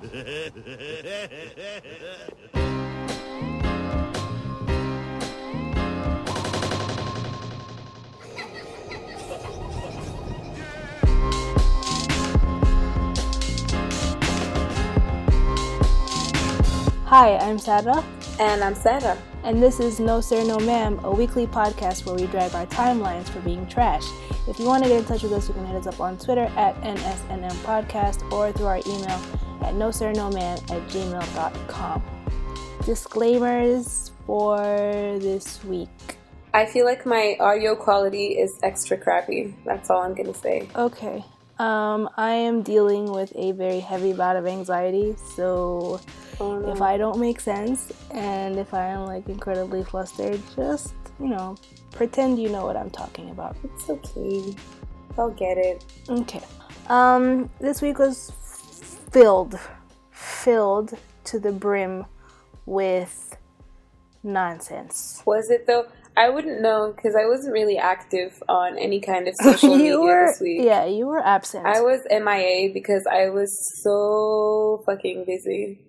Hi, I'm Sara. And I'm Sara. And this is No Sir, No Ma'am, a weekly podcast where we drag our timelines for being trash. If you want to get in touch with us, you can hit us up on Twitter at NSNM Podcast or through our email at no sir, no ma'am at gmail.com. Disclaimers for this week. I feel like my audio quality is extra crappy. That's all I'm to say. Okay. Um, I am dealing with a very heavy bout of anxiety, so Oh, no. if I don't make sense and if I am like incredibly flustered, just, you know, pretend you know what I'm talking about. It's okay. I'll get it. Okay. Um, this week was filled, filled to the brim with nonsense. Was it though? I wouldn't know because I wasn't really active on any kind of social media were, this week. yeah, you were absent. I was MIA because I was so fucking busy.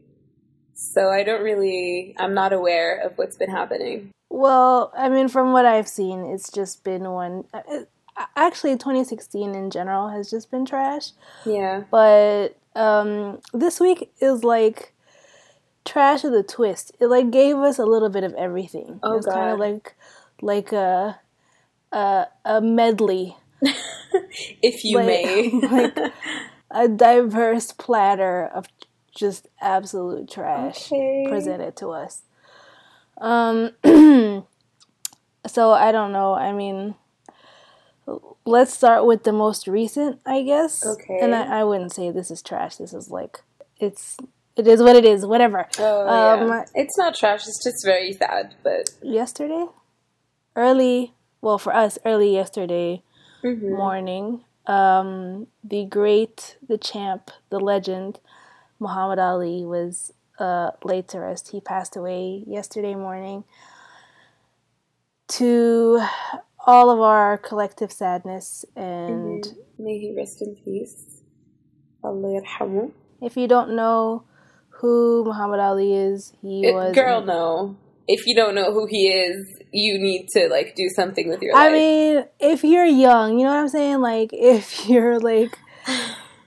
So I don't really, I'm not aware of what's been happening. Well, I mean, from what I've seen, it's just been one. uh, Actually, 2016 in general has just been trash. Yeah. But um, this week is like trash with a twist. It like gave us a little bit of everything. Oh, it was kind of like like a a, a medley, If you Like- may. like a diverse platter of just absolute trash Okay. presented to us. Um, so I don't know. I mean, let's start with the most recent, I guess. Okay. And I, I wouldn't say this is trash. This is like it's it is what it is. Whatever. Oh, Um, yeah. It's not trash, it's just very sad, but. Yesterday, early. Well, for us, early yesterday Mhm. morning, um, the great, the champ, the legend, Muhammad Ali was uh, laid to rest. He passed away yesterday morning. To all of our collective sadness, and Mhm. May he rest in peace. Allah yarhamu. if you don't know who Muhammad Ali is, he It- was. Girl, no. If you don't know who he is, you need to like do something with your I life. mean, if you're young, you know what I'm saying? Like, if you're like,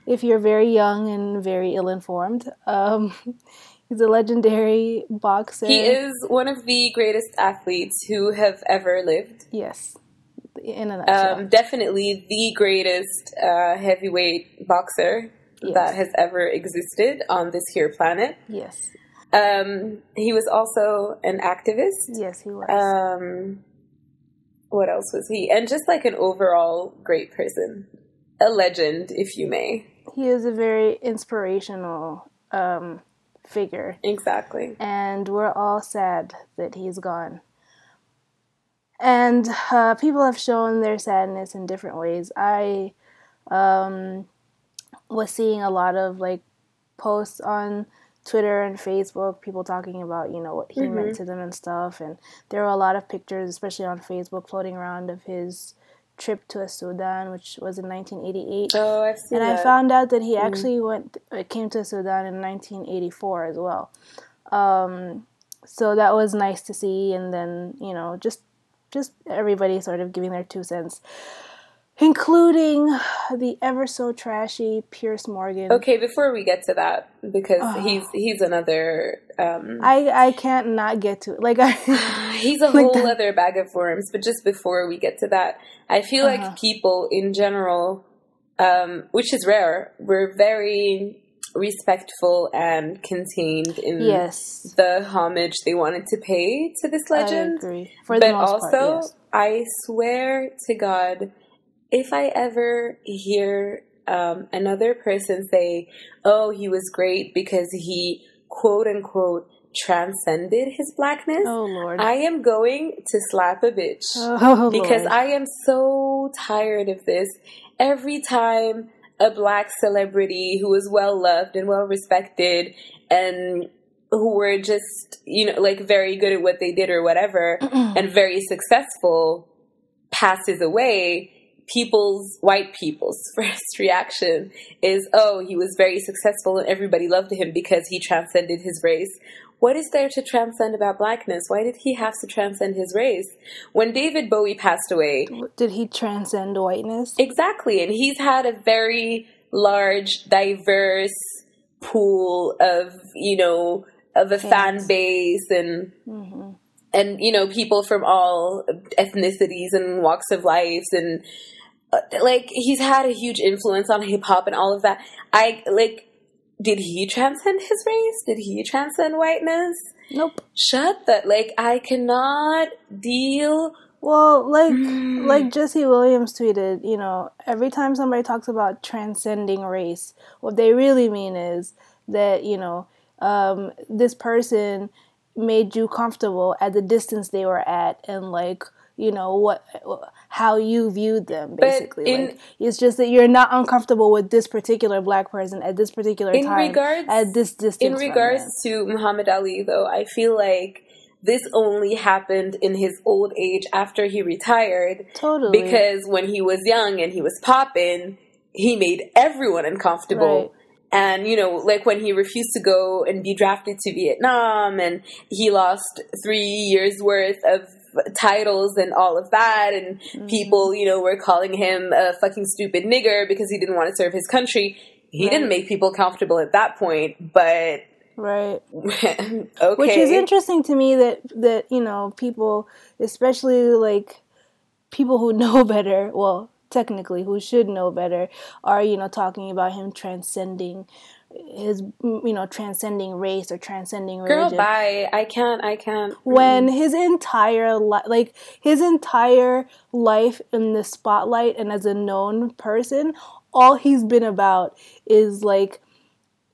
if you're very young and very ill informed, um, he's a legendary boxer. he is one of the greatest athletes who have ever lived. Yes, in a nutshell. Um, definitely the greatest uh, heavyweight boxer Yes. that has ever existed on this here planet. yes, Um, he was also an activist. yes, he was. Um, what else was he? And just like an overall great person, a legend, if you may. he is a very inspirational um, figure, Exactly. and we're all sad that he's gone. And uh, people have shown their sadness in different ways. I um, was seeing a lot of like posts on Twitter and Facebook, people talking about you know what he meant to them and stuff. And there were a lot of pictures, especially on Facebook, floating around of his trip to Sudan, which was in 1988. Oh, I've seen And I found out that he actually went uh, came to Sudan in 1984 as well. Um, so that was nice to see, and then you know just just everybody sort of giving their two cents, including the ever so trashy Piers Morgan. Okay, before we get to that, because Oh. he's he's another um, I I can't not get to it. Like I he's a Like whole that. other bag of worms. But just before we get to that, I feel Uh-huh. like people in general, um, which is rare, were very respectful and contained in yes, the homage they wanted to pay to this I legend. agree. For the but also, part, yes. I swear to God, if I ever hear um, another person say, "Oh, he was great because he quote unquote transcended his blackness," Oh Lord. I am going to slap a bitch oh, because Lord. I am so tired of this. Every time a black celebrity who was well loved and well respected and who were just, you know, like very good at what they did or whatever and very successful passes away, people's white people's first reaction is oh he was very successful and everybody loved him because he transcended his race. What is there to transcend about blackness? Why did he have to transcend his race? When david bowie passed away did he transcend whiteness? Exactly and he's had a very large diverse pool of you know of a fan base and mm-hmm and you know people from all ethnicities and walks of life and uh, like he's had a huge influence on hip hop and all of that. I like did he transcend his race? Did he transcend whiteness? Nope. Shut that like i cannot deal well like mm. like jesse williams tweeted you know every time somebody talks about transcending race what they really mean is that you know um, this person made you comfortable at the distance they were at and like you know what how you viewed them basically. in, like, it's just that you're not uncomfortable with this particular black person at this particular in time regards, at this distance in regards to muhammad ali though i feel like this only happened in his old age after he retired totally. because when he was young and he was popping he made everyone uncomfortable. Right and, you know, like when he refused to go and be drafted to Vietnam and he lost three years worth of titles and all of that and mm-hmm. people, you know, were calling him a fucking stupid nigger because he didn't want to serve his country. He right. didn't make people comfortable at that point, but right okay which is interesting to me that that you know people especially like people who know better well technically who should know better are you know talking about him transcending his you know transcending race or transcending religion. Girl, bye. I can't. I can't. When his entire life, like his entire life in the spotlight and as a known person, all he's been about is like,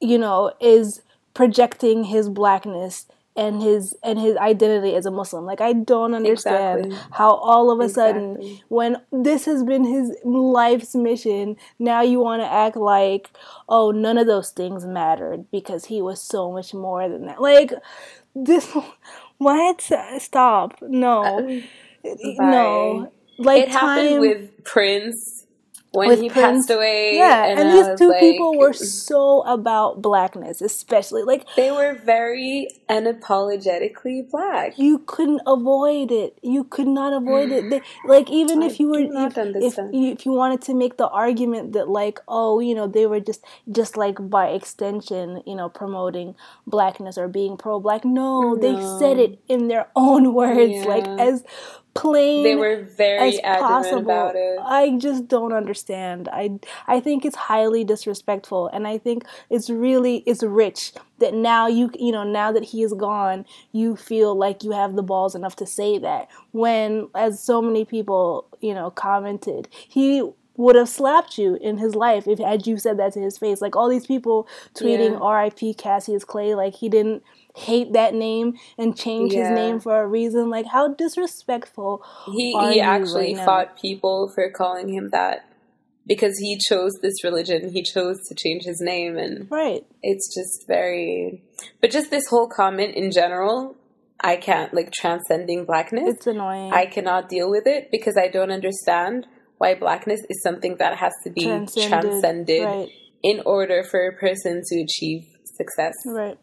you know, is projecting his blackness and his and his identity as a Muslim. Like I don't understand exactly. how all of a exactly. sudden when this has been his life's mission, now you want to act like oh none of those things mattered because he was so much more than that. Like this what stop. No. Uh, no. Like it time, happened with Prince when he Prince, passed away. Yeah, and, and these two like, people were so about blackness, especially like they were very unapologetically black. You couldn't avoid it. You could not avoid it. They, mm-hmm. like even I if you were if, if you, if you wanted to make the argument that like oh you know they were just just like by extension you know promoting blackness or being pro black. No, no, they said it in their own words yeah. like as plain they were very as possible. about it. I just don't understand. I I think it's highly disrespectful and I think it's really it's rich that now you you know now that he is gone, you feel like you have the balls enough to say that when as so many people, you know, commented, he would have slapped you in his life if had you said that to his face. Like all these people tweeting yeah. R.I.P. Cassius Clay, like he didn't hate that name and change yeah. his name for a reason. Like how disrespectful. He he actually right fought people for calling him that because he chose this religion. He chose to change his name and right. It's just very but just this whole comment in general I can't like transcending blackness. It's annoying. I cannot deal with it because I don't understand why blackness is something that has to be transcended, transcended right. in order for a person to achieve success. Right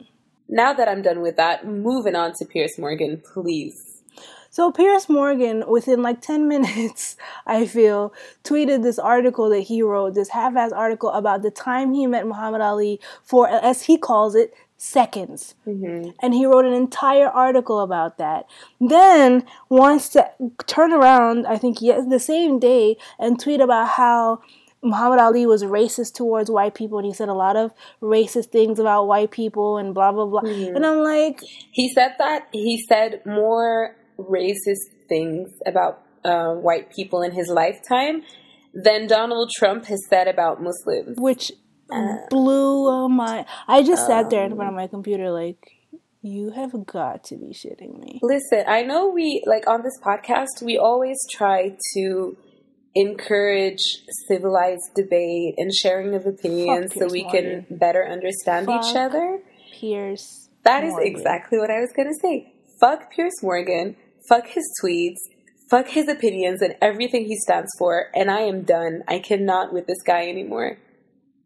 now that I'm done with that, moving on to Piers Morgan, please. So Piers Morgan, within like 10 minutes, I feel, tweeted this article that he wrote, this half-ass article about the time he met Muhammad Ali for, as he calls it, seconds. Mm-hmm. And he wrote an entire article about that. Then wants to turn around, I think yes, the same day, and tweet about how Muhammad Ali was racist towards white people and he said a lot of racist things about white people and blah blah blah. Mm-hmm. And I'm like He said that he said more racist things about uh, white people in his lifetime than Donald Trump has said about Muslims. Which uh, blew my I just um, sat there in front of um, my computer like you have got to be shitting me. Listen, I know we like on this podcast we always try to encourage civilized debate and sharing of opinions so we Morgan. can better understand Fuck each other. Piers. That is Morgan. exactly what I was going to say. Fuck Piers Morgan. Fuck his tweets. fuck his opinions and everything he stands for, and I am done. I cannot with this guy anymore.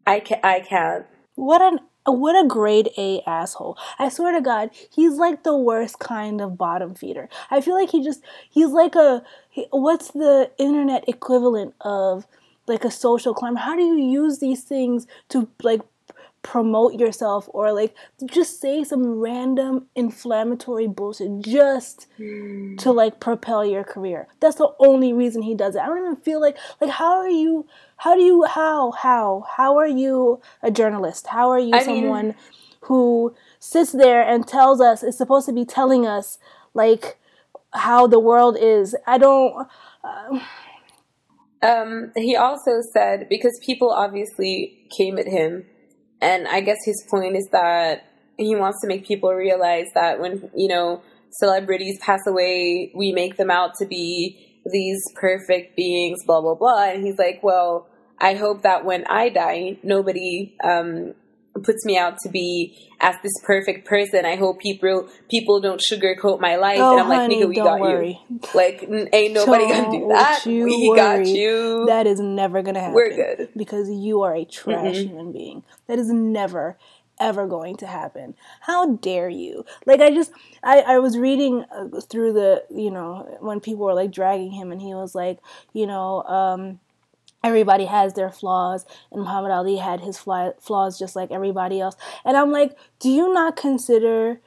I can I can't. What an what a grade A asshole. I swear to God, he's like the worst kind of bottom feeder. I feel like he just, he's like a, what's the internet equivalent of like a social climber? How do you use these things to like promote yourself or like just say some random inflammatory bullshit just mm. to like propel your career. That's the only reason he does it. I don't even feel like like how are you how do you how how how are you a journalist? How are you I someone mean, who sits there and tells us is supposed to be telling us like how the world is. I don't uh, um, he also said because people obviously came at him and I guess his point is that he wants to make people realize that when, you know, celebrities pass away, we make them out to be these perfect beings, blah, blah, blah. And he's like, well, I hope that when I die, nobody um, puts me out to be as this perfect person. I hope people people don't sugarcoat my life. Oh, and I'm honey, like, nigga, we got worry. you. Like, ain't nobody don't gonna do that. We worry. got you. That is never gonna happen. We're good because you are a trash mm-hmm. human being. That is never ever going to happen. How dare you? Like I just I I was reading uh, through the, you know, when people were like dragging him and he was like, you know, um everybody has their flaws and Muhammad Ali had his flaws just like everybody else. And I'm like, do you not consider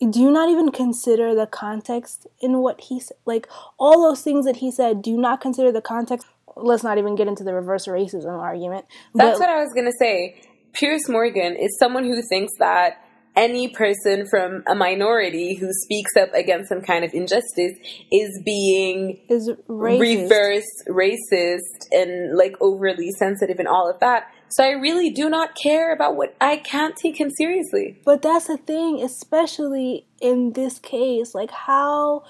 do you not even consider the context in what he said? Like all those things that he said, do you not consider the context? Let's not even get into the reverse racism argument. That's but, what I was going to say. Piers Morgan is someone who thinks that any person from a minority who speaks up against some kind of injustice is being is racist. reverse racist and like overly sensitive and all of that. So I really do not care about what I can't take him seriously. But that's the thing, especially in this case. Like, how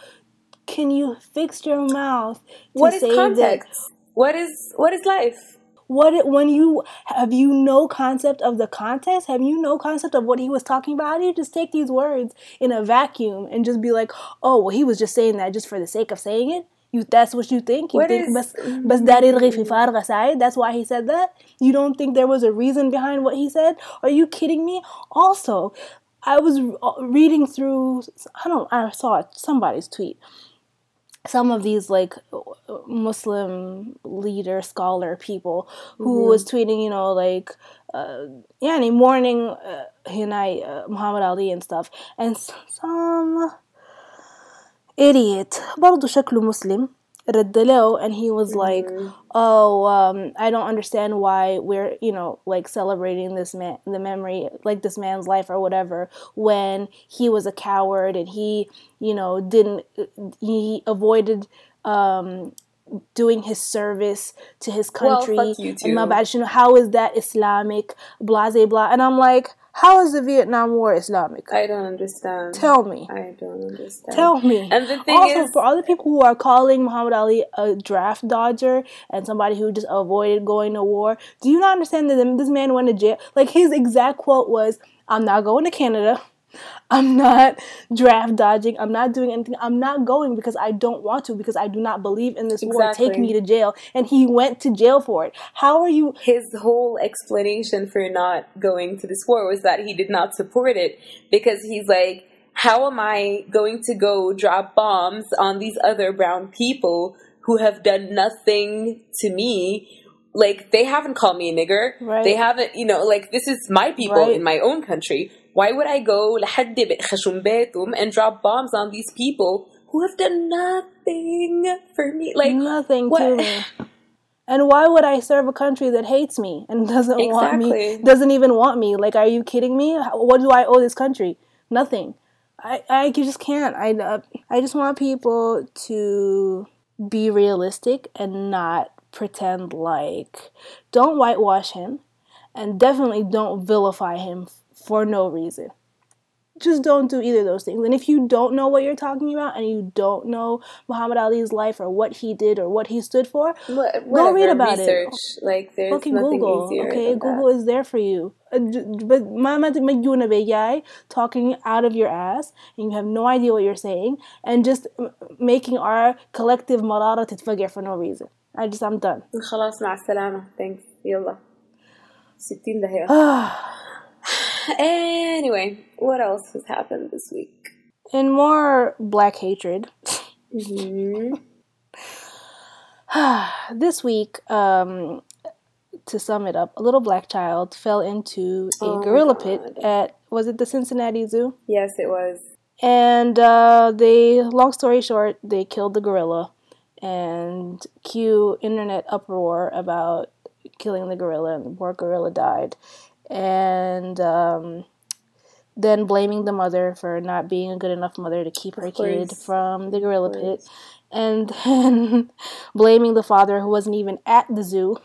can you fix your mouth? what is context? That, what is what is life? What it, when you have you no concept of the context? Have you no concept of what he was talking about? How do you just take these words in a vacuum and just be like oh well he was just saying that just for the sake of saying it you that's what you think? You what think is, bas, mm-hmm. that's why he said that? You don't think there was a reason behind what he said? Are you kidding me? Also i was uh, reading through i don't i saw somebody's tweet some of these like Muslim leader scholar people who mm-hmm. was tweeting, you know, like uh, yeah, any morning uh, uh, Muhammad Ali and stuff, and some idiot برضه شكله مسلم and he was like mm-hmm. oh um, i don't understand why we're you know like celebrating this man the memory like this man's life or whatever when he was a coward and he you know didn't he avoided um, doing his service to his country well, fuck you too. how is that islamic blah blah blah and i'm like how is the Vietnam War Islamic? I don't understand. Tell me. I don't understand. Tell me. And the thing also, is, for all the people who are calling Muhammad Ali a draft dodger and somebody who just avoided going to war, do you not understand that this man went to jail? Like his exact quote was, "I'm not going to Canada." I'm not draft dodging. I'm not doing anything. I'm not going because I don't want to because I do not believe in this exactly. war. Take me to jail. And he went to jail for it. How are you? His whole explanation for not going to this war was that he did not support it because he's like, how am I going to go drop bombs on these other brown people who have done nothing to me? Like, they haven't called me a nigger. Right. They haven't, you know, like, this is my people right. in my own country why would I go لحد خشم and drop bombs on these people who have done nothing for me? Like nothing what? to me. And why would I serve a country that hates me and doesn't exactly. want me? Doesn't even want me? Like, are you kidding me? What do I owe this country? Nothing. I I just can't. I uh, I just want people to be realistic and not pretend like. Don't whitewash him, and definitely don't vilify him for no reason. just don't do either of those things. And if you don't know what you're talking about and you don't know Muhammad Ali's life or what he did or what he stood for, What, go read about research. it. Like there's Fucking nothing Google. easier. Okay, than Google is there for you. Uh, j- But Mama Mayuna Beyai talking out of your ass and you have no idea what you're saying and just m- making our collective marara تتفجر for no reason. I just I'm done. that. خلاص مع السلامة. Thanks. يلا. 60 دقيقة. anyway, what else has happened this week? In more black hatred. Mm-hmm. this week, um, to sum it up, a little black child fell into a Oh gorilla pit at was it the Cincinnati Zoo? Yes, it was. And uh, they, long story short, they killed the gorilla, and cue internet uproar about killing the gorilla, and the poor gorilla died, and um, then blaming the mother for not being a good enough mother to keep her kid from the gorilla pit, and then blaming the father who wasn't even at the zoo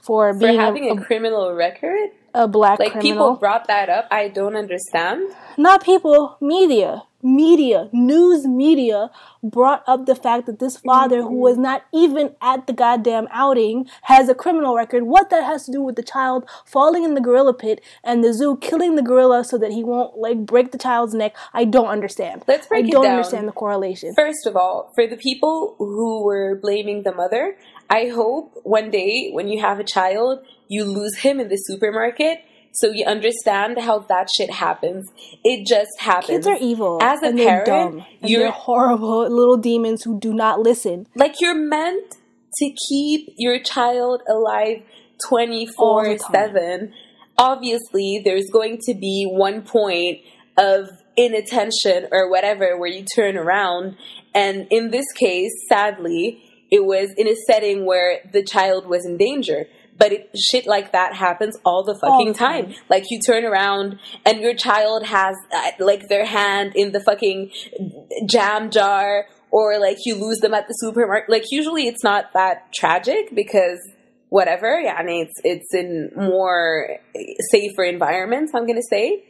for For being having a, a, criminal record? A, black Like, criminal. people brought that up. I don't understand. not people, media, media, news media brought up the fact that this father, who mm-hmm. was not even at the goddamn outing, has a criminal record. What that has to do with the child falling in the gorilla pit and the zoo killing the gorilla so that he won't like break the child's neck? I don't understand. Let's break I it don't down. understand the correlation. First of all, for the people who were blaming the mother, I hope one day when you have a child, you lose him in the supermarket so you understand how that shit happens. It just happens. Kids are evil. As a and parent, they're dumb. And you're they're horrible little demons who do not listen. like you're meant to keep your child alive 24 7 obviously there's going to be one point of inattention or whatever where you turn around and in this case sadly it was in a setting where the child was in danger but it, shit like that happens all the fucking the time. time. Like you turn around and your child has uh, like their hand in the fucking jam jar or like you lose them at the supermarket. Like usually it's not that tragic because whatever, yeah, I mean it's it's in more safer environments, I'm to say.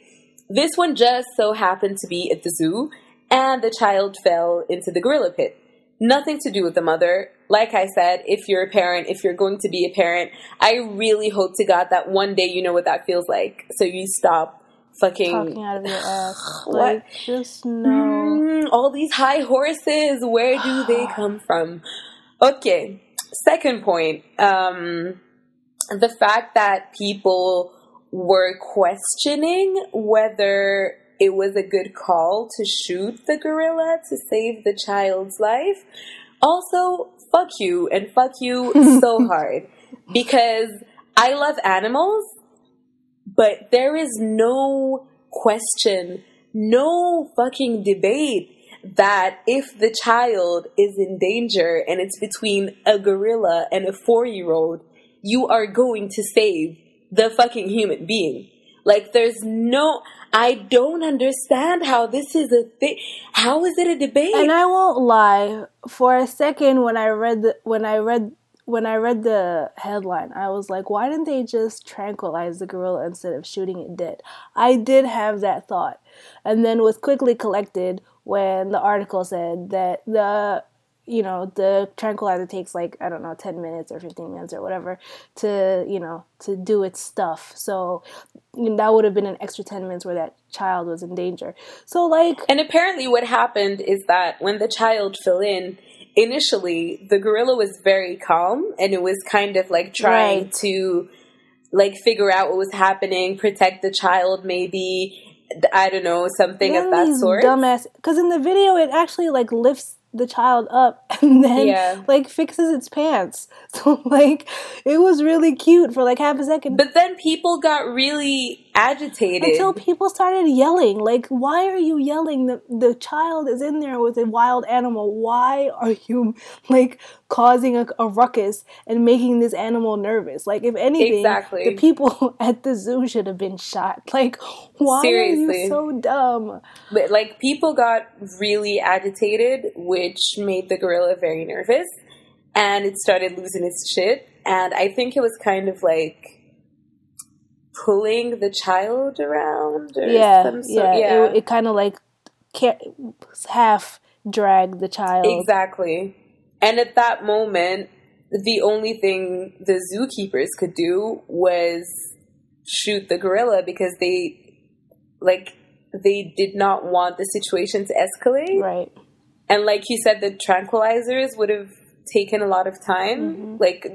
This one just so happened to be at the zoo and the child fell into the gorilla pit. Nothing to do with the mother. Like I said, if you're a parent, if you're going to be a parent, I really hope to God that one day you know what that feels like. So you stop fucking Talking out of your ass. What? Like, just no. Mm, all these high horses, where do they come from? Okay, second point. Um, the fact that people were questioning whether it was a good call to shoot the gorilla to save the child's life. Also, fuck you and fuck you so hard because I love animals, but there is no question, no fucking debate that if the child is in danger and it's between a gorilla and a four year old, you are going to save the fucking human being. Like, there's no, I don't understand how this is a thing. How is it a debate? And I won't lie. For a second, when I read the when I read when I read the headline, I was like, why didn't they just tranquilize the gorilla instead of shooting it dead? I did have that thought, and then was quickly collected when the article said that the you know the tranquilizer takes like i don't know 10 minutes or 15 minutes or whatever to you know to do its stuff so you know, that would have been an extra 10 minutes where that child was in danger so like And apparently, what happened is that when the child fell in, initially the gorilla was very calm and it was kind of like trying Right. to like figure out what was happening, protect the child, maybe I don't know something of that sort. Dumbass, because in the video it actually like lifts the child up and then Yeah. like fixes its pants. So like it was really cute for like half a second But then people got really agitated. until people started yelling. Like, why are you yelling? The the child is in there with a wild animal. Why are you like causing a, a ruckus and making this animal nervous? Like, if anything, Exactly. the people at the zoo should have been shot. Like, why are you so dumb? But like people got really agitated, which made the gorilla very nervous, and it started losing its shit. And I think it was kind of like pulling the child around. Or yeah, some sort, yeah, yeah. It, it kind of like half dragged the child. Exactly. And at that moment, the only thing the zookeepers could do was shoot the gorilla because they, like, they did not want the situation to escalate. Right. And like you said, the tranquilizers would have taken a lot of time. Mm-hmm. Like,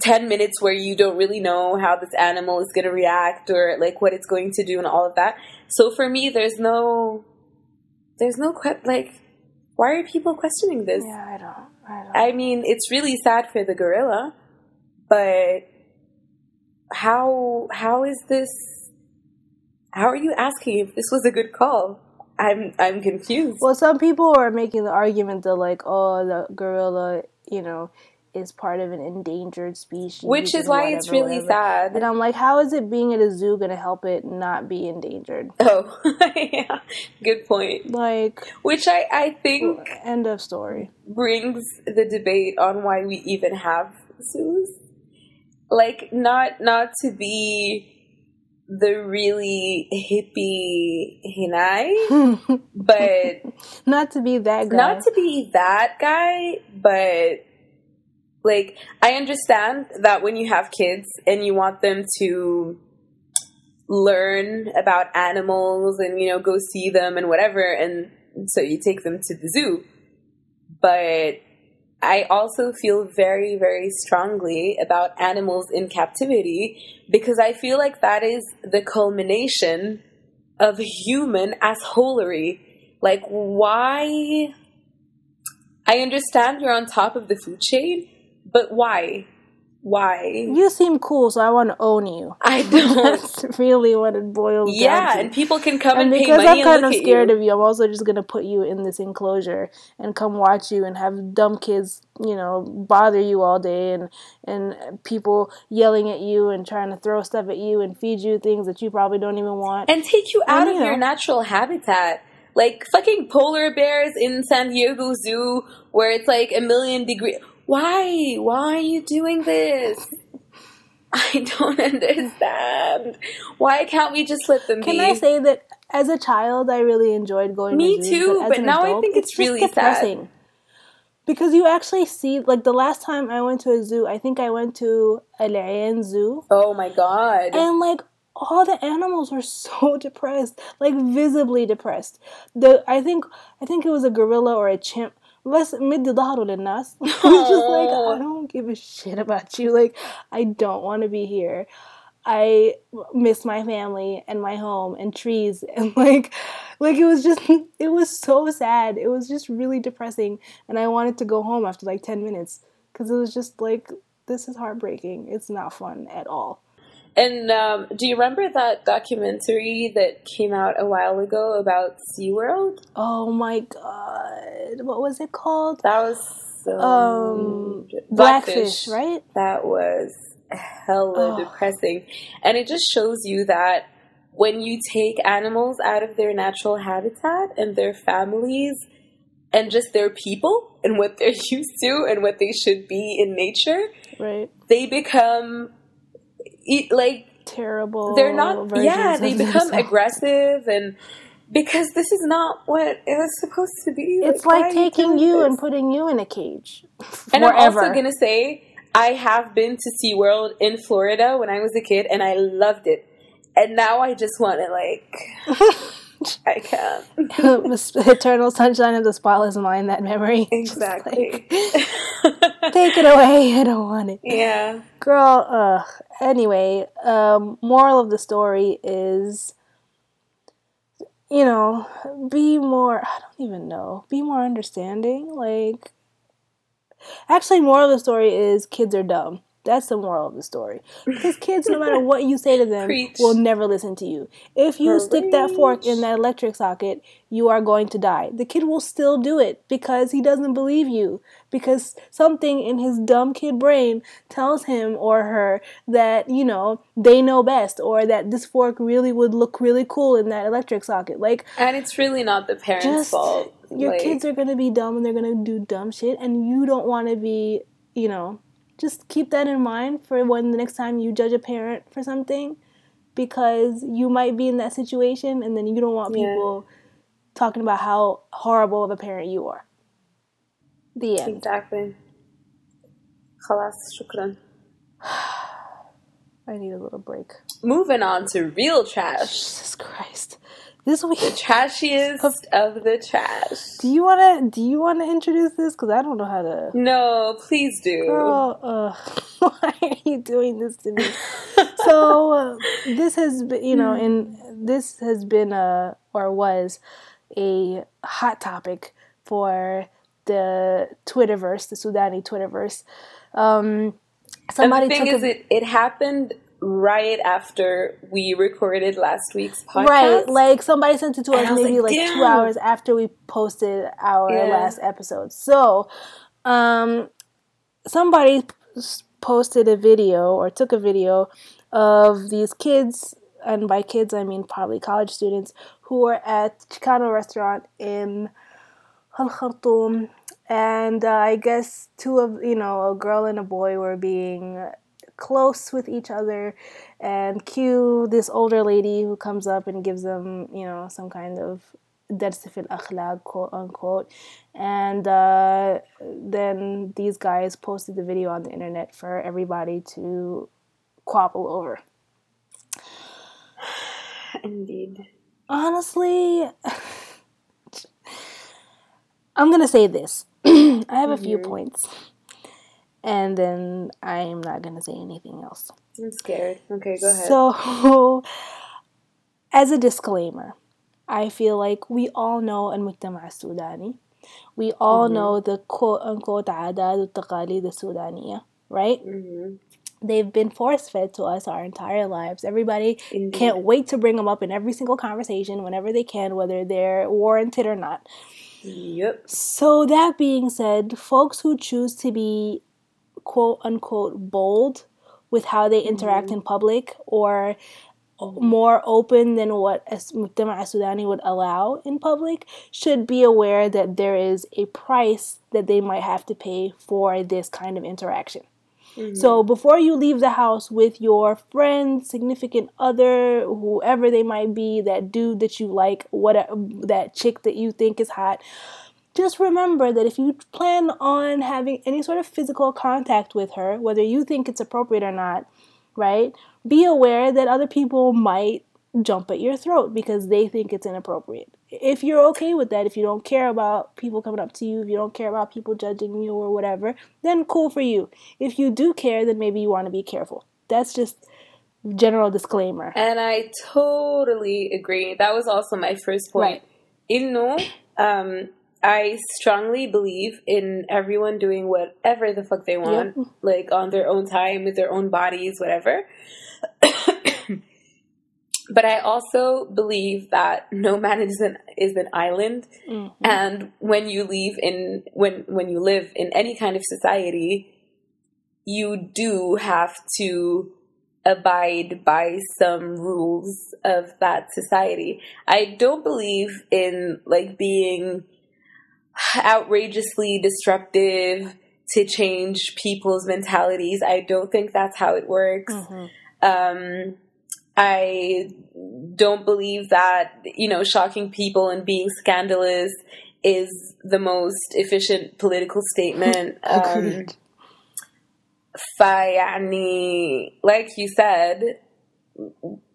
10 minutes where you don't really know how this animal is going to react or like what it's going to do and all of that. So for me, there's no, there's no, que- like, why are people questioning this? Yeah, I don't. I don't. I mean, it's really sad for the gorilla, but how, how is this, how are you asking if this was a good call? I'm, I'm confused. Well, some people are making the argument that like, oh, the gorilla, you know, is part of an endangered species, Which is why it's really whatever. sad. And I'm like, how is it being at a zoo going to help it not be endangered? Oh, yeah, good point. Like, Which I, I think end of story. brings the debate on why we even have zoos. Like, not not to be the really hippie hinai, but not to be that guy. not to be that guy, but like I understand that when you have kids and you want them to learn about animals and you know go see them and whatever and so you take them to the zoo. But I also feel very very strongly about animals in captivity because I feel like that is the culmination of human assholery. Like why? I understand you're on top of the food chain but why? Why? You seem cool, so I want to own you. I don't. That's really what it boils down to. yeah, and people can come and, and because I'm kind of scared you. of you, I'm also just gonna put you in this enclosure and come watch you and have dumb kids, you know, bother you all day and and people yelling at you and trying to throw stuff at you and feed you things that you probably don't even want. and take you out And, of you your natural habitat. Like fucking polar bears in San Diego Zoo, where it's like a million degree. Why? Why are you doing this? I don't understand. Why can't we just let them Can be? I say that as a child, I really enjoyed going. Me to too, but an now I think it's just really sad. depressing. Because you actually see, like the last time I went to a zoo, I think I went to Al Ain Zoo, oh my god! and like all the animals were so depressed, like visibly depressed. The I think I think it was a gorilla or a chimp. بس مد ظهره للناس. It was just like Aw. I don't give a shit about you. Like I don't want to be here. I miss my family and my home and trees and like like it was just it was so sad. It was just really depressing and I wanted to go home after like 10 minutes cuz it was just like this is heartbreaking. It's not fun at all. And um, do you remember that documentary that came out a while ago about SeaWorld? Oh my god. What was it called? That was so Um Blackfish, right? That was hella Oh. depressing. And it just shows you that when you take animals out of their natural habitat and their families and just their people and what they're used to and what they should be in nature, Right. they become e- like Terrible. they're not yeah they become themselves. aggressive and because this is not what it was supposed to be It's why like taking doing you and putting you in a cage. and i'm also gonna say i have been to seaworld in florida when i was a kid and i loved it and now i just want to like i can't Eternal sunshine of the spotless mind. That memory. Exactly like, Take it away. I don't want it. yeah Girl, uh, anyway, um, moral of the story is, you know, be more, I don't even know, be more understanding. Like, actually, moral of the story is kids are dumb. That's the moral of the story. Because kids, no matter what you say to them, Preach. will never listen to you. If you stick that fork in that electric socket, you are going to die. The kid will still do it because he doesn't believe you. Because something in his dumb kid brain tells him or her that, you know, they know best or that this fork really would look really cool in that electric socket. Like, and it's really not the parents just fault your Like, kids are going to be dumb and they're going to do dumb shit and you don't want to be, you know, just keep that in mind for when the next time you judge a parent for something because you might be in that situation and then you don't want Yeah. people talking about how horrible of a parent you are. The end. Exactly. خلاص شكرا. I need a little break. Moving on to real trash. Jesus Christ. This week The trashiest of the trash. Do you wanna do you wanna introduce this? Because I don't know how to No, please do. Girl, ugh, why are you doing this to me? so uh, this has been, you know, and this has been a or was a hot topic for the Twitterverse, the Sudani Twitterverse. Um, And the somebody thing took is, a, it, it happened right after we recorded last week's podcast. right, like somebody sent it to us maybe like, like two hours after we posted our Yeah. last episode. So, um, somebody posted a video or took a video of these kids, and by kids I mean probably college students, who were at Chicano restaurant in Al Khartoum, and uh, I guess two of you know a girl and a boy were being close with each other, and cue this older lady who comes up and gives them you know some kind of fil akhlaq quote unquote and uh, then these guys posted the video on the internet for everybody to quabble over Indeed. honestly i'm gonna say this i have a few Mhm. points and then i'm not gonna say anything else I'm scared. Okay, go ahead. so as a disclaimer i feel like we all know المجتمع السوداني we all Mhm. know the quote unquote عادات والتقاليد السودانية right hmm they've been force fed to us our entire lives everybody Indeed. can't wait to bring them up in every single conversation whenever they can whether they're warranted or not Yep. so that being said folks who choose to be quote unquote bold with how they interact mm-hmm. in public or oh. more open than what Mujtama Sudani would allow in public should be aware that there is a price that they might have to pay for this kind of interaction. Mm-hmm. So before you leave the house with your friend, significant other, whoever they might be, that dude that you like, what that chick that you think is hot, just remember that if you plan on having any sort of physical contact with her, whether you think it's appropriate or not, right? Be aware that other people might jump at your throat because they think it's inappropriate. If you're okay with that, if you don't care about people coming up to you, if you don't care about people judging you or whatever, then cool for you. If you do care, then maybe you want to be careful. That's just general disclaimer. And I totally agree. That was also my first point. Right. Inno, um, I strongly believe in everyone doing whatever the fuck they want, like on their own time, with their own bodies, whatever. but I also believe that no man is an is an island, Mhm. and when you leave in when when you live in any kind of society, you do have to abide by some rules of that society. I don't believe in like being outrageously disruptive to change people's mentalities. I don't think that's how it works. Mm-hmm. Um, I don't believe that, you know, shocking people and being scandalous is the most efficient political statement. Oh, um, like you said,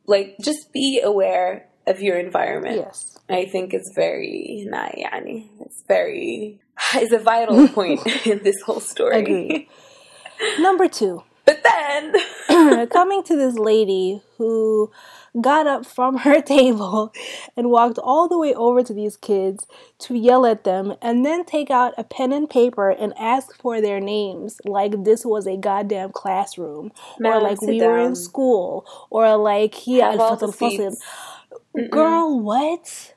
like just be aware of your environment. Yes. I think is very nah, it's very is a vital point in this whole story. Agreed. Number two. But then coming to this lady who got up from her table and walked all the way over to these kids to yell at them and then take out a pen and paper and ask for their names like this was a goddamn classroom Madam, or like we down. were in school or like yeah, had all the al-Fasl seats. girl what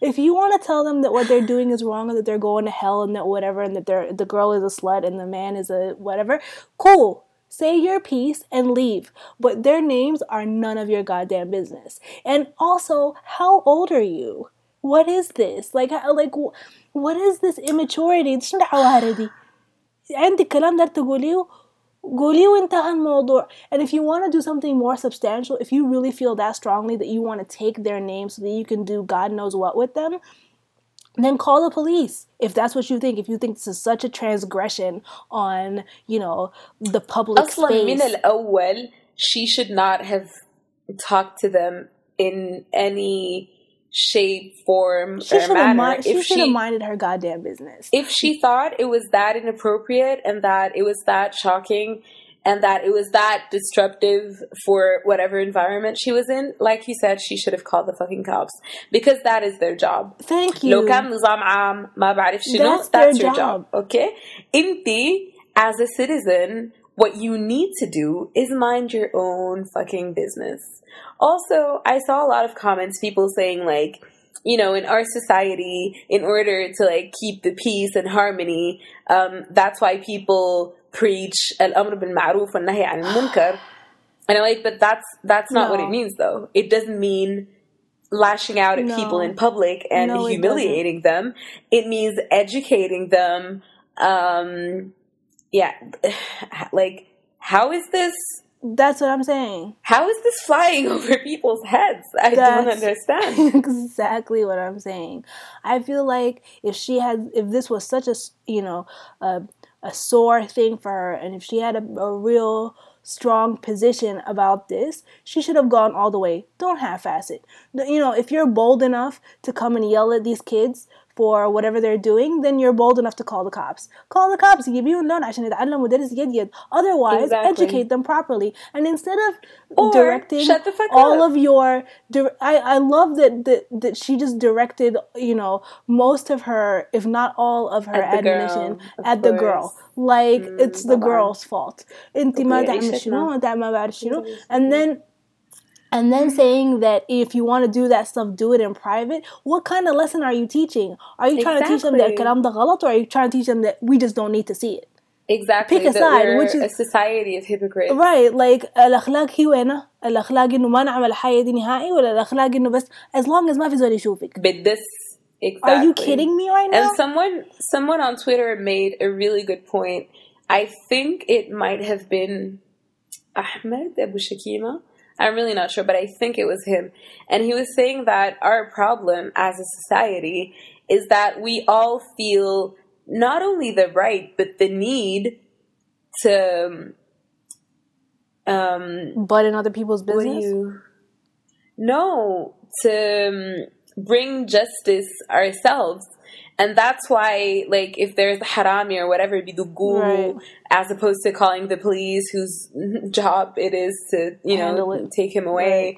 if you want to tell them that what they're doing is wrong and that they're going to hell and that whatever and that they're the girl is a slut and the man is a whatever cool say your piece and leave but their names are none of your goddamn business and also how old are you what is this like how, like wh- what is this immaturity إيش العوارة دي؟ عندك كلام دار تقوليه قولي وانتهى الموضوع and if you want to do something more substantial if you really feel that strongly that you want to take their name so that you can do God knows what with them then call the police if that's what you think if you think this is such a transgression on you know the public أصلا space من الأول she should not have talked to them in any shape, form, she or should have manner. mi- she if should have she minded her goddamn business if she thought it was that inappropriate and that it was that shocking and that it was that disruptive for whatever environment she was in, like you said, she should have called the fucking cops because that is their job. thank you لو كان نظام عام ما بعرف شنو That's that's, their your job. okay انتي as a citizen what you need to do is mind your own fucking business. Also, I saw a lot of comments, people saying, like, you know, in our society, in order to like keep the peace and harmony, um, that's why people preach al amr bin ma'ruf and nahi al munkar. And I'm like, but that's that's not no. what it means, though. It doesn't mean lashing out at no. people in public and no, humiliating it them. It means educating them. Um, yeah, like how is this? that's what i'm saying How is this flying over people's heads? I don't understand. exactly what I'm saying. I feel like if she had, if this was such a, you know, a, a sore thing for her, and if she had a, a real strong position about this, she should have gone all the way. Don't half-ass it. You know, if you're bold enough to come and yell at these kids for whatever they're doing, then you're bold enough to call the cops. Call the cops. يجيبيهم لون عشان يتعلموا درس جديد. Otherwise, Exactly. educate them properly. And instead of Or directing shut the fuck all up. of your dir- I, I love that, that that she just directed you know most of her if not all of her At the girl, admonition of at the girl course. like it's the طبعاً. girl's fault انت ما أوكي، تعمل عيشتنا. شنو ما تعمل ما بعرف شنو and then and then saying that if you want to do that stuff do it in private what kind of lesson are you teaching are you trying to teach them that Exactly. الكلام ده غلط or are you trying to teach them that we just don't need to see it Exactly. Pick a that side, we're which is- a society of hypocrites. right like الاخلاق هي وينها الاخلاق انه ما نعمل الحاجه دي نهائي ولا الاخلاق انه بس as long as ما في زول يشوفك But this exactly. Are you kidding me right now? And someone someone on Twitter made a really good point. I think it might have been Ahmed Abu Shakima. I'm really not sure, but I think it was him. And he was saying that our problem as a society is that we all feel not only the right but the need to um but in other people's business you no to um, bring justice ourselves and that's why, like, if there's harami or whatever, be the right. as opposed to calling the police, whose job it is to, you know, take him away.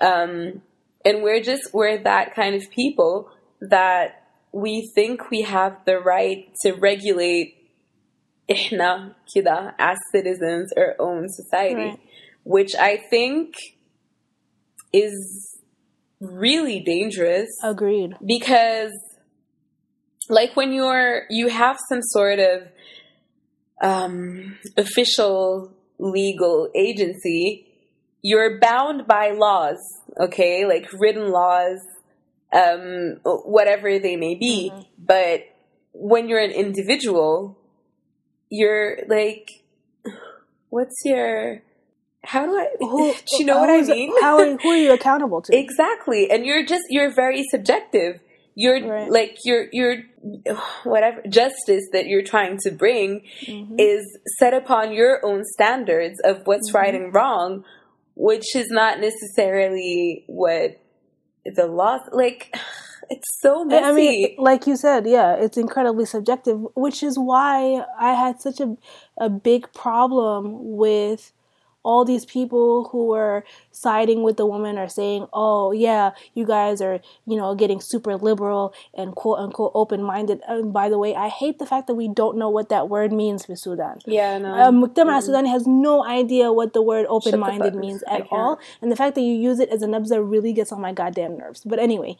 Right. Um, and we're just, we're that kind of people that we think we have the right to regulate ihna kida as citizens our own society right. which i think is really dangerous agreed because like when you're you have some sort of um, official legal agency you're bound by laws okay? Like written laws um, whatever they may be. But when you're an individual you're like what's your how do i who, do you know what i mean? how who are you accountable to? Exactly. And you're just you're very subjective. You're Right. like you're you're whatever justice that you're trying to bring Mm-hmm. is set upon your own standards of what's right and wrong, which is not necessarily what the law like it's so messy. I mean, like you said, yeah, it's incredibly subjective, which is why I had such a a big problem with all these people who were siding with the woman are saying, "Oh, yeah, you guys are, you know, getting super liberal and quote unquote open-minded." And by the way, I hate the fact that we don't know what that word means for Sudan. yeah, no. Um, Mujtama Sudani has no idea what the word open-minded means at all, and the fact that you use it as a nabza really gets on my goddamn nerves. But anyway,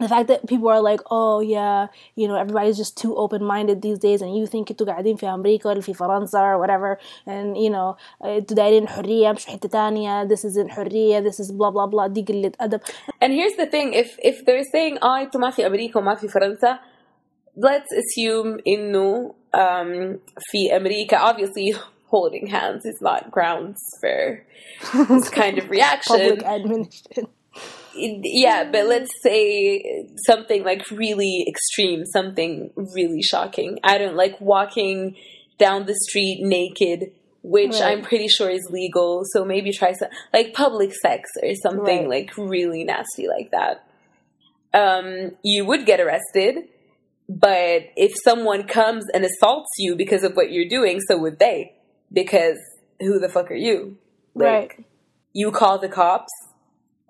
the fact that people are like, oh yeah, you know, everybody's just too open-minded these days, and you think انتوا قاعدين في أمريكا ولا في فرنسا or whatever, and you know, انتوا دايرين حرية مش في حتة تانية, this isn't حرية, this is blah blah blah, دي قلة أدب. And here's the thing: if if they're saying, "Ah, انتوا ما في أمريكا وما في فرنسا," let's assume إنه um, في أمريكا obviously holding hands is not grounds for this kind of reaction. Public admonition. Yeah, but let's say something like really extreme, something really shocking. I don't like walking down the street naked, which Right. I'm pretty sure is legal. So maybe try some like public sex or something Right. like really nasty like that. Um, you would get arrested, but if someone comes and assaults you because of what you're doing, so would they. Because who the fuck are you? Like, Right. You call the cops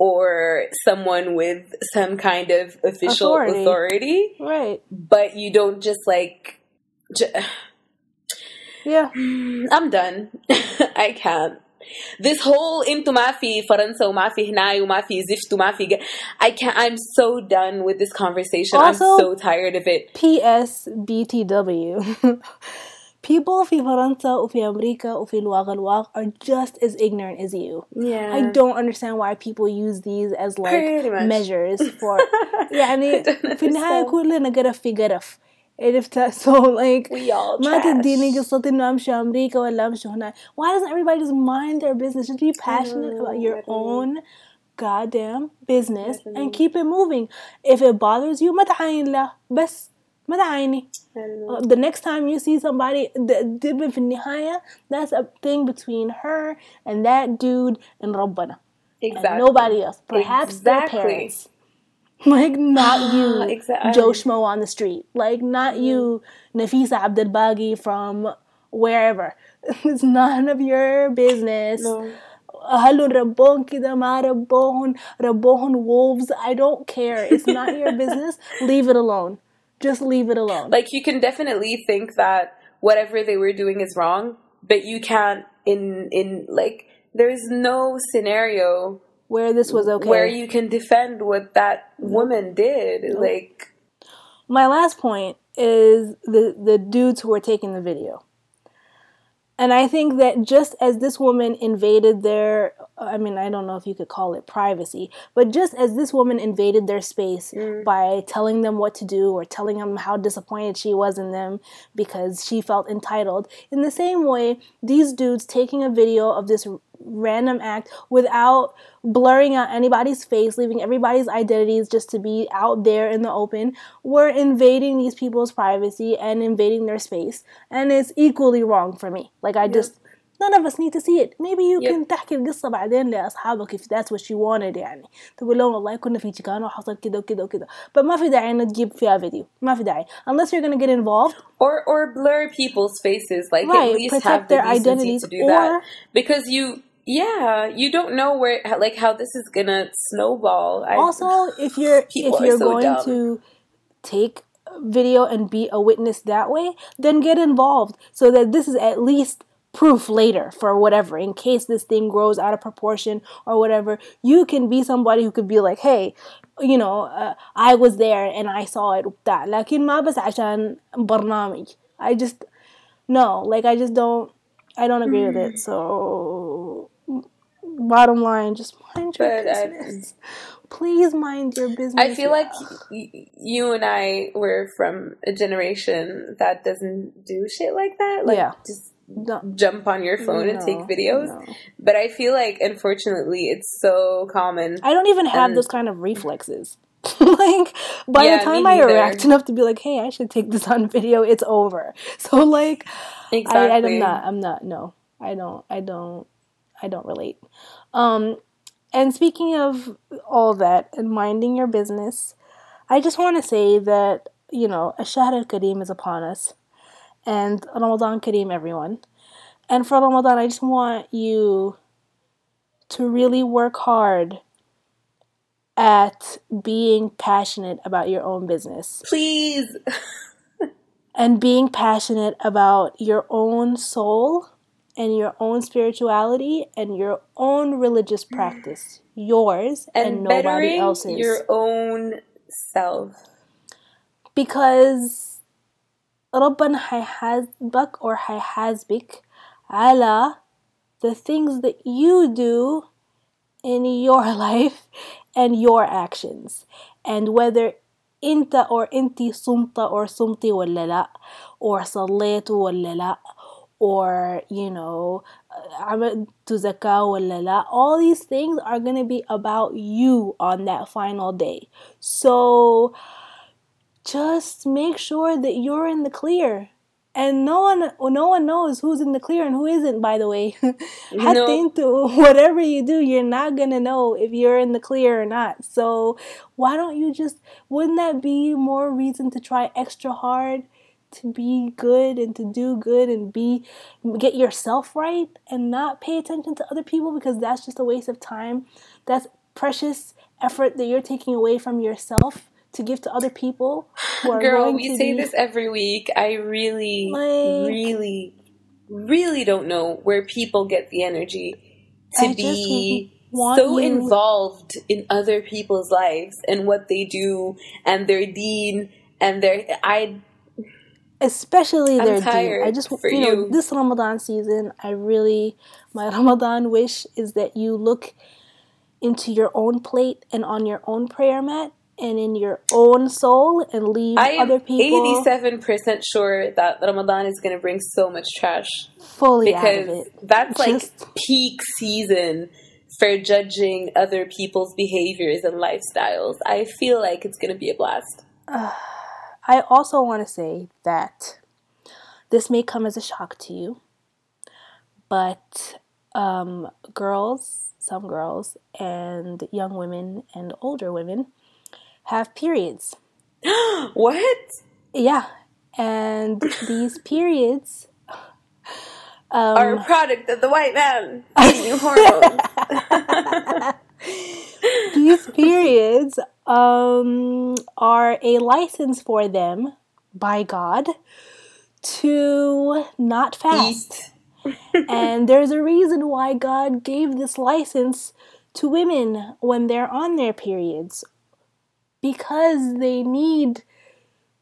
or someone with some kind of official authority. authority. Right. But you don't just like. Yeah. I'm done. I can't. This whole into mafi faransa mafi hna mafi ziftu mafi I can't I'm so done with this conversation. Also, I'm so tired of it. PS BTW. People في فرنسا وفي أمريكا وفي الواغ are just as ignorant as you. Yeah. I don't understand why people use these as like Pretty much. measures for يعني don't في النهاية understand. كلنا قرف في قرف عرفت so like We all ما trash. تديني قصة إنه أمشي أمريكا ولا أمشي هنا why doesn't everybody just mind their business just be passionate about know, your I don't know. own goddamn business I don't know. and keep it moving if it bothers you ما تعاين له بس ما تعايني I don't know. Uh, the next time you see somebody the في النهاية that's a thing between her and that dude and ربنا and Exactly. nobody else perhaps their Exactly. parents like not you Exactly. Joe Schmo on the street like not you Nafisa Abdel Baghi from wherever it's none of your business No. هل ربون كده ما ربوهن ربوهن wolves I don't care it's not your business leave it alone just leave it alone Like you can definitely think that whatever they were doing is wrong, but you can't in in like there is no scenario where this was okay where you can defend what that woman did. Like my last point is the the dudes who were taking the video. And I think that just as this woman invaded their I mean, I don't know if you could call it privacy, but just as this woman invaded their space mm. by telling them what to do or telling them how disappointed she was in them because she felt entitled, in the same way, these dudes taking a video of this random act without blurring out anybody's face, leaving everybody's identities just to be out there in the open, were invading these people's privacy and invading their space. And it's equally wrong for me. Like, I just, none of us need to see it. Maybe you Yep. can تحكي القصة بعدين لأصحابك if that's what you wanted يعني. تقول لهم والله كنا في كان وحصل كده وكده وكده. But ما في داعي إنك تجيب فيها فيديو. ما في داعي. Unless you're gonna get involved. or or blur people's faces. Like Right, at least protect have the their decency identities, to do that or- because you. Yeah, you don't know where like how this is gonna snowball. I, also if you're People if are you're so going dumb. to take video and be a witness that way then get involved so that this is at least proof later for whatever in case this thing grows out of proportion or whatever you can be somebody who could be like hey you know uh, I was there and I saw it وبتاع. لكن ما بس عشان برنامج I just no like I just don't I don't agree with it so bottom line just mind your But I- business please mind your business I feel like y- you and I were from a generation that doesn't do shit like that. Like Yeah. just No, jump on your phone and take videos. no. But I feel like unfortunately it's so common. I don't even have And- those kind of reflexes. like by Yeah, the time I react enough to be like, "Hey, I should take this on video," it's over. So like, Exactly. I, I'm not. I'm not. No, I don't. I don't. I don't relate. Um, and speaking of all that and minding your business, I just want to say that you know, Ashar al Kareem is upon us, and Ramadan Kareem, everyone. And for Ramadan, I just want you to really work hard at being passionate about your own business Please. and being passionate about your own soul and your own spirituality and your own religious practice yours and, And, nobody bettering else's your own self. because ربنا هيحاسبك or هيحاسبك على the things that you do in your life and your actions and whether انت or انتي صمت or صمتي ولا لا or صليتوا ولا لا or you know عملت زكاة ولا لا all these things are going to be about you on that final day so just make sure that you're in the clear and no one no one knows who's in the clear and who isn't by the way no. whatever you do you're not gonna know if you're in the clear or not so why don't you just wouldn't that be more reason to try extra hard To be good and to do good and be get yourself right and not pay attention to other people because that's just a waste of time that's precious effort that you're taking away from yourself to give to other people. Girl, we say be, this every week. I really, like, really, really don't know where people get the energy to I be so you. involved in other people's lives and what they do and their deen and their I especially I'm their deen. I just you know you. this Ramadan season I really my Ramadan wish is that you look into your own plate and on your own prayer mat and in your own soul and leave I other people. Eighty-seven percent sure that Ramadan is going to bring so much trash. Fully because that's like peak season for judging other people's behaviors and lifestyles. I feel like it's going to be a blast. Uh, I also want to say that this may come as a shock to you, but um, girls, some girls, and young women and older women have periods. what? Yeah. And these periods um, are a product of the white man hormones. these periods um, are a license for them by God to not fast. and there's a reason why God gave this license to women when they're on their periods. Because they need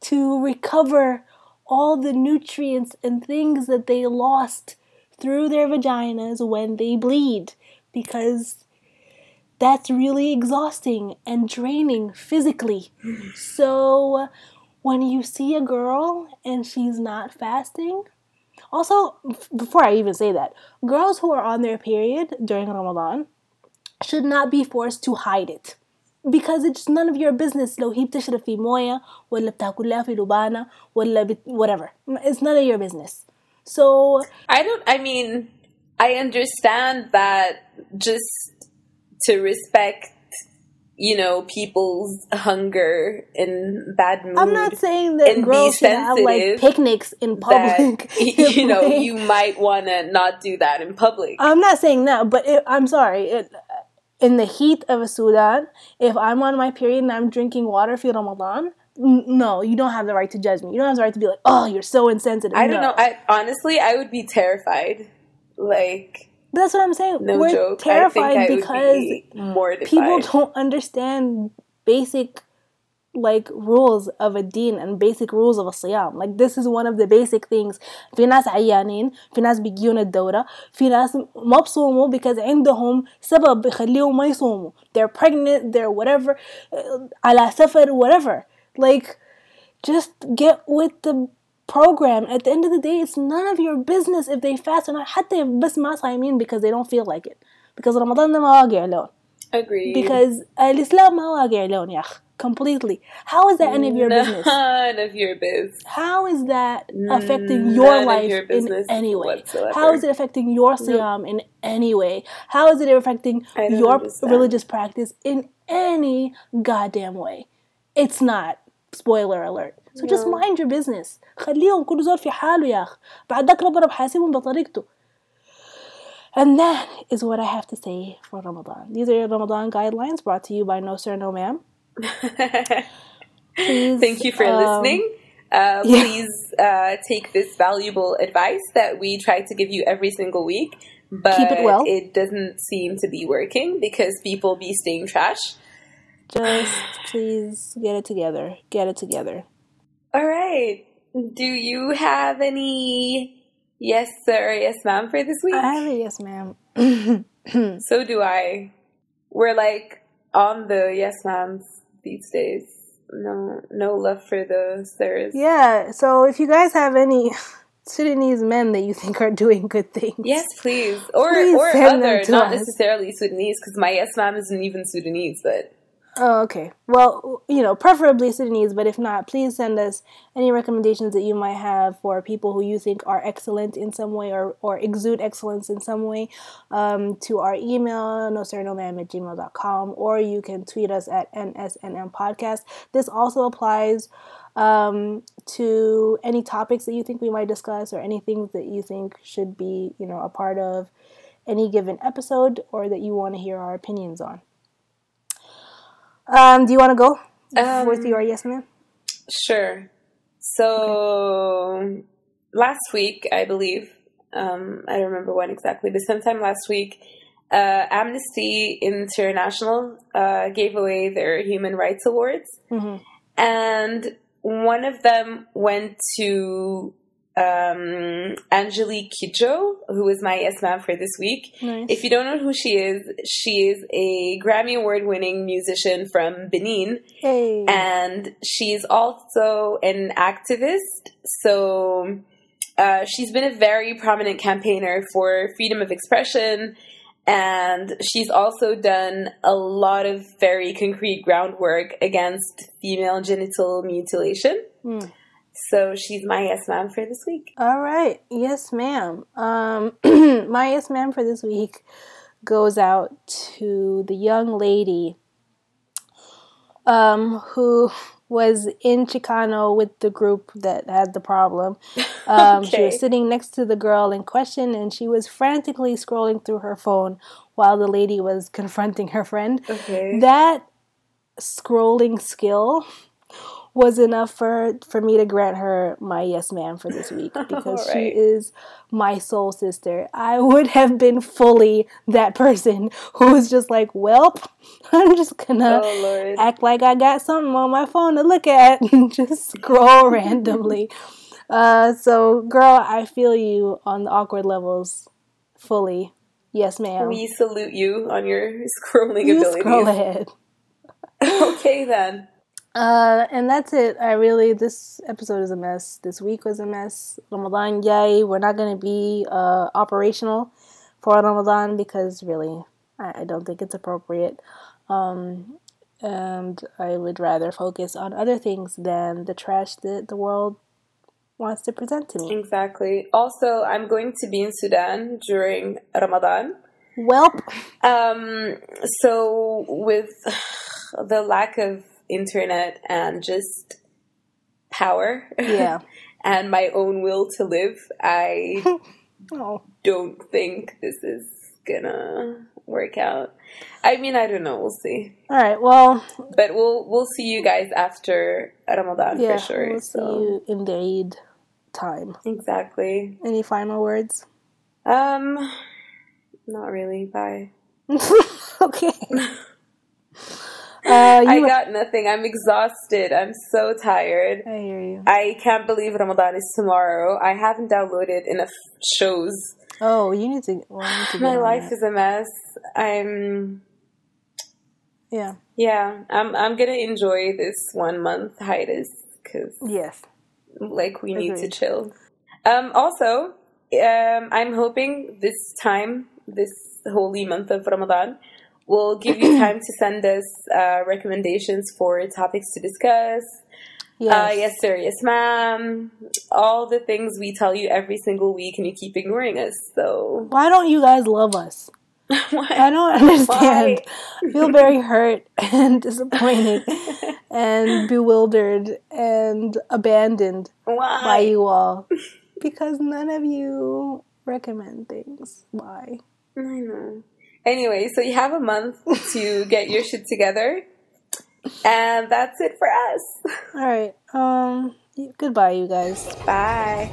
to recover all the nutrients and things that they lost through their vaginas when they bleed. Because that's really exhausting and draining physically. So when you see a girl and she's not fasting, also before I even say that, girls who are on their period during Ramadan should not be forced to hide it because it's none of your business لو هي بتشرب في موية ولا بتاكلها في لبانة ولا بت... whatever it's none of your business so I don't I mean I understand that just to respect you know people's hunger and bad mood I'm not saying that girls should have like picnics in public that, you know you might want to not do that in public I'm not saying that but it, I'm sorry it, in the heat of a Sudan, if I'm on my period and I'm drinking water for Ramadan, no, you don't have the right to judge me. You don't have the right to be like, oh, you're so insensitive. I don't no. know. I honestly, I would be terrified. Like that's what I'm saying. No We're joke. terrified because be people don't understand basic like rules of a deen and basic rules of a siyam. Like this is one of the basic things. في ناس عيانين في ناس بيجيون الدورة في ناس ما بصوموا because عندهم سبب يخليهم ما يصوموا they're pregnant they're whatever على سفر whatever like just get with the program at the end of the day it's none of your business if they fast or not حتى بس ما صايمين because they don't feel like it because رمضان ده ما واقع لون Agreed. because الإسلام ما واقع لون يا أخ completely. How is that any of your None business? None of your business. How is that affecting your None life your in any way? Whatsoever. How is it affecting your siyam in any way? How is it affecting your understand. religious practice in any goddamn way? It's not. Spoiler alert. So no. just mind your business. خليهم كل زول في حاله يا أخ. بعد ذاك ربنا بحاسبهم بطريقته. And that is what I have to say for Ramadan. These are your Ramadan guidelines brought to you by No Sir No Ma'am. please, Thank you for um, listening. Uh, yeah. Please uh, take this valuable advice that we try to give you every single week, but Keep it, well. it doesn't seem to be working because people be staying trash. Just please get it together. Get it together. All right. Do you have any yes sir yes ma'am for this week? I have a yes ma'am. so do I. We're like on the yes ma'ams these days. No, no love for the sirs. Yeah. So if you guys have any Sudanese men that you think are doing good things. Yes, please. Or Please or other, not us. necessarily Sudanese, because my yes ma'am isn't even Sudanese, but Oh, okay. Well, you know, preferably Sudanese, but if not, please send us any recommendations that you might have for people who you think are excellent in some way or, or exude excellence in some way um, to our email, no sir, no ma'am at gmail.com, or you can tweet us at NSNM podcast. This also applies um, to any topics that you think we might discuss or anything that you think should be, you know, a part of any given episode or that you want to hear our opinions on. Um, do you want to go Um, with your yes ma'am? Sure. So last week, I believe, um, I don't remember when exactly, but sometime last week, uh, Amnesty International uh, gave away their Human Rights Awards, hmm and one of them went to um, Angelique Kidjo, who is my yes ma'am for this week. Nice. If you don't know who she is, she is a Grammy Award winning musician from Benin hey. and she's also an activist. So uh, she's been a very prominent campaigner for freedom of expression, and she's also done a lot of very concrete groundwork against female genital mutilation. Mm. So she's my yes ma'am for this week. All right. Yes, ma'am. Um, my yes, ma'am for this week goes out to the young lady um, who was in Chicano with the group that had the problem. Um, She was sitting next to the girl in question and she was frantically scrolling through her phone while the lady was confronting her friend. Okay. That scrolling skill was enough for for me to grant her my yes ma'am for this week because she is my soul sister. I would have been fully that person who was just like, "Welp, I'm just gonna oh act like I got something on my phone to look at and just scroll randomly." Uh, so, girl, I feel you on the awkward levels fully. Yes, ma'am. We salute you on your scrolling ability. You abilities. scroll ahead. okay then. Uh, and that's it. I really, this episode is a mess. This week was a mess. Ramadan, yay. We're not going to be uh, operational for Ramadan because really, I, I don't think it's appropriate. Um, and I would rather focus on other things than the trash that the world wants to present to me. Exactly. Also, I'm going to be in Sudan during Ramadan. Welp. Um, so with the lack of internet and just power Yeah. and my own will to live, I Oh. don't think this is gonna work out. I mean, I don't know. We'll see. All right. Well, But we'll we'll see you guys after Ramadan yeah. for sure. We'll see so you in the Eid time. exactly. Any final words? Um, not really. Bye. okay. Uh, I got nothing. I'm exhausted. I'm so tired. I hear you. I can't believe Ramadan is tomorrow. I haven't downloaded enough shows. Oh, you need to. Well, need to My life that. is a mess. I'm Yeah. yeah. I'm I'm gonna enjoy this one month hiatus because Yes. like we need to chill. Um. Also, um. I'm hoping this time, this holy month of Ramadan, will give you time to send us uh, recommendations for topics to discuss. Yes. Uh, yes, sir. Yes, ma'am. All the things we tell you every single week, and you keep ignoring us. So Why don't you guys love us? I don't understand. I feel very hurt and disappointed and bewildered and abandoned by you all because none of you recommend things. Why? I know. Anyway, so you have a month to get your shit together, and that's it for us. All right. Um. Goodbye, you guys. Bye.